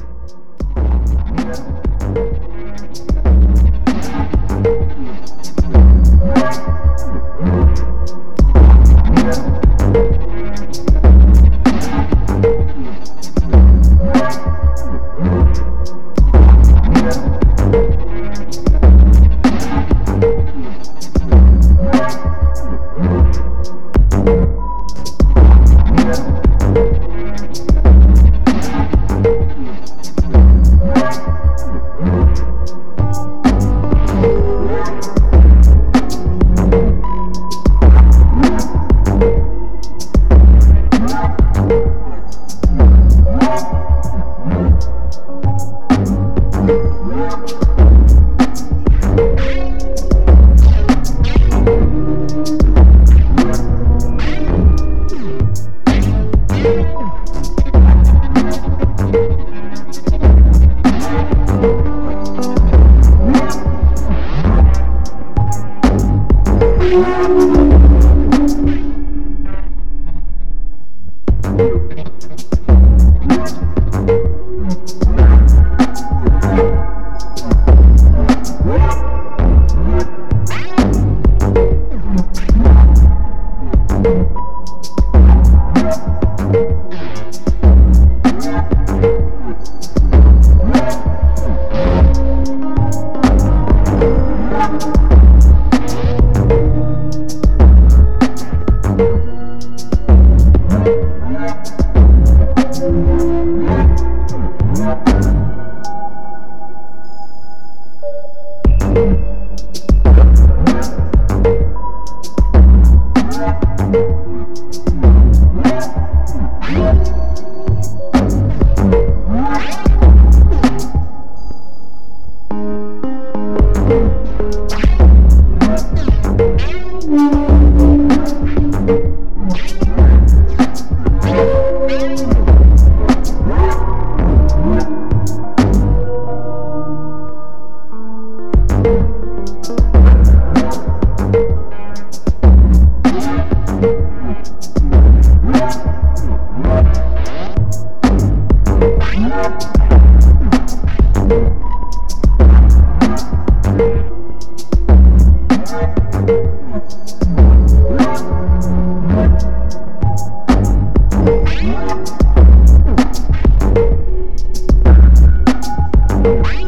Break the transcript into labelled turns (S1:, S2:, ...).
S1: Thank you. Bye.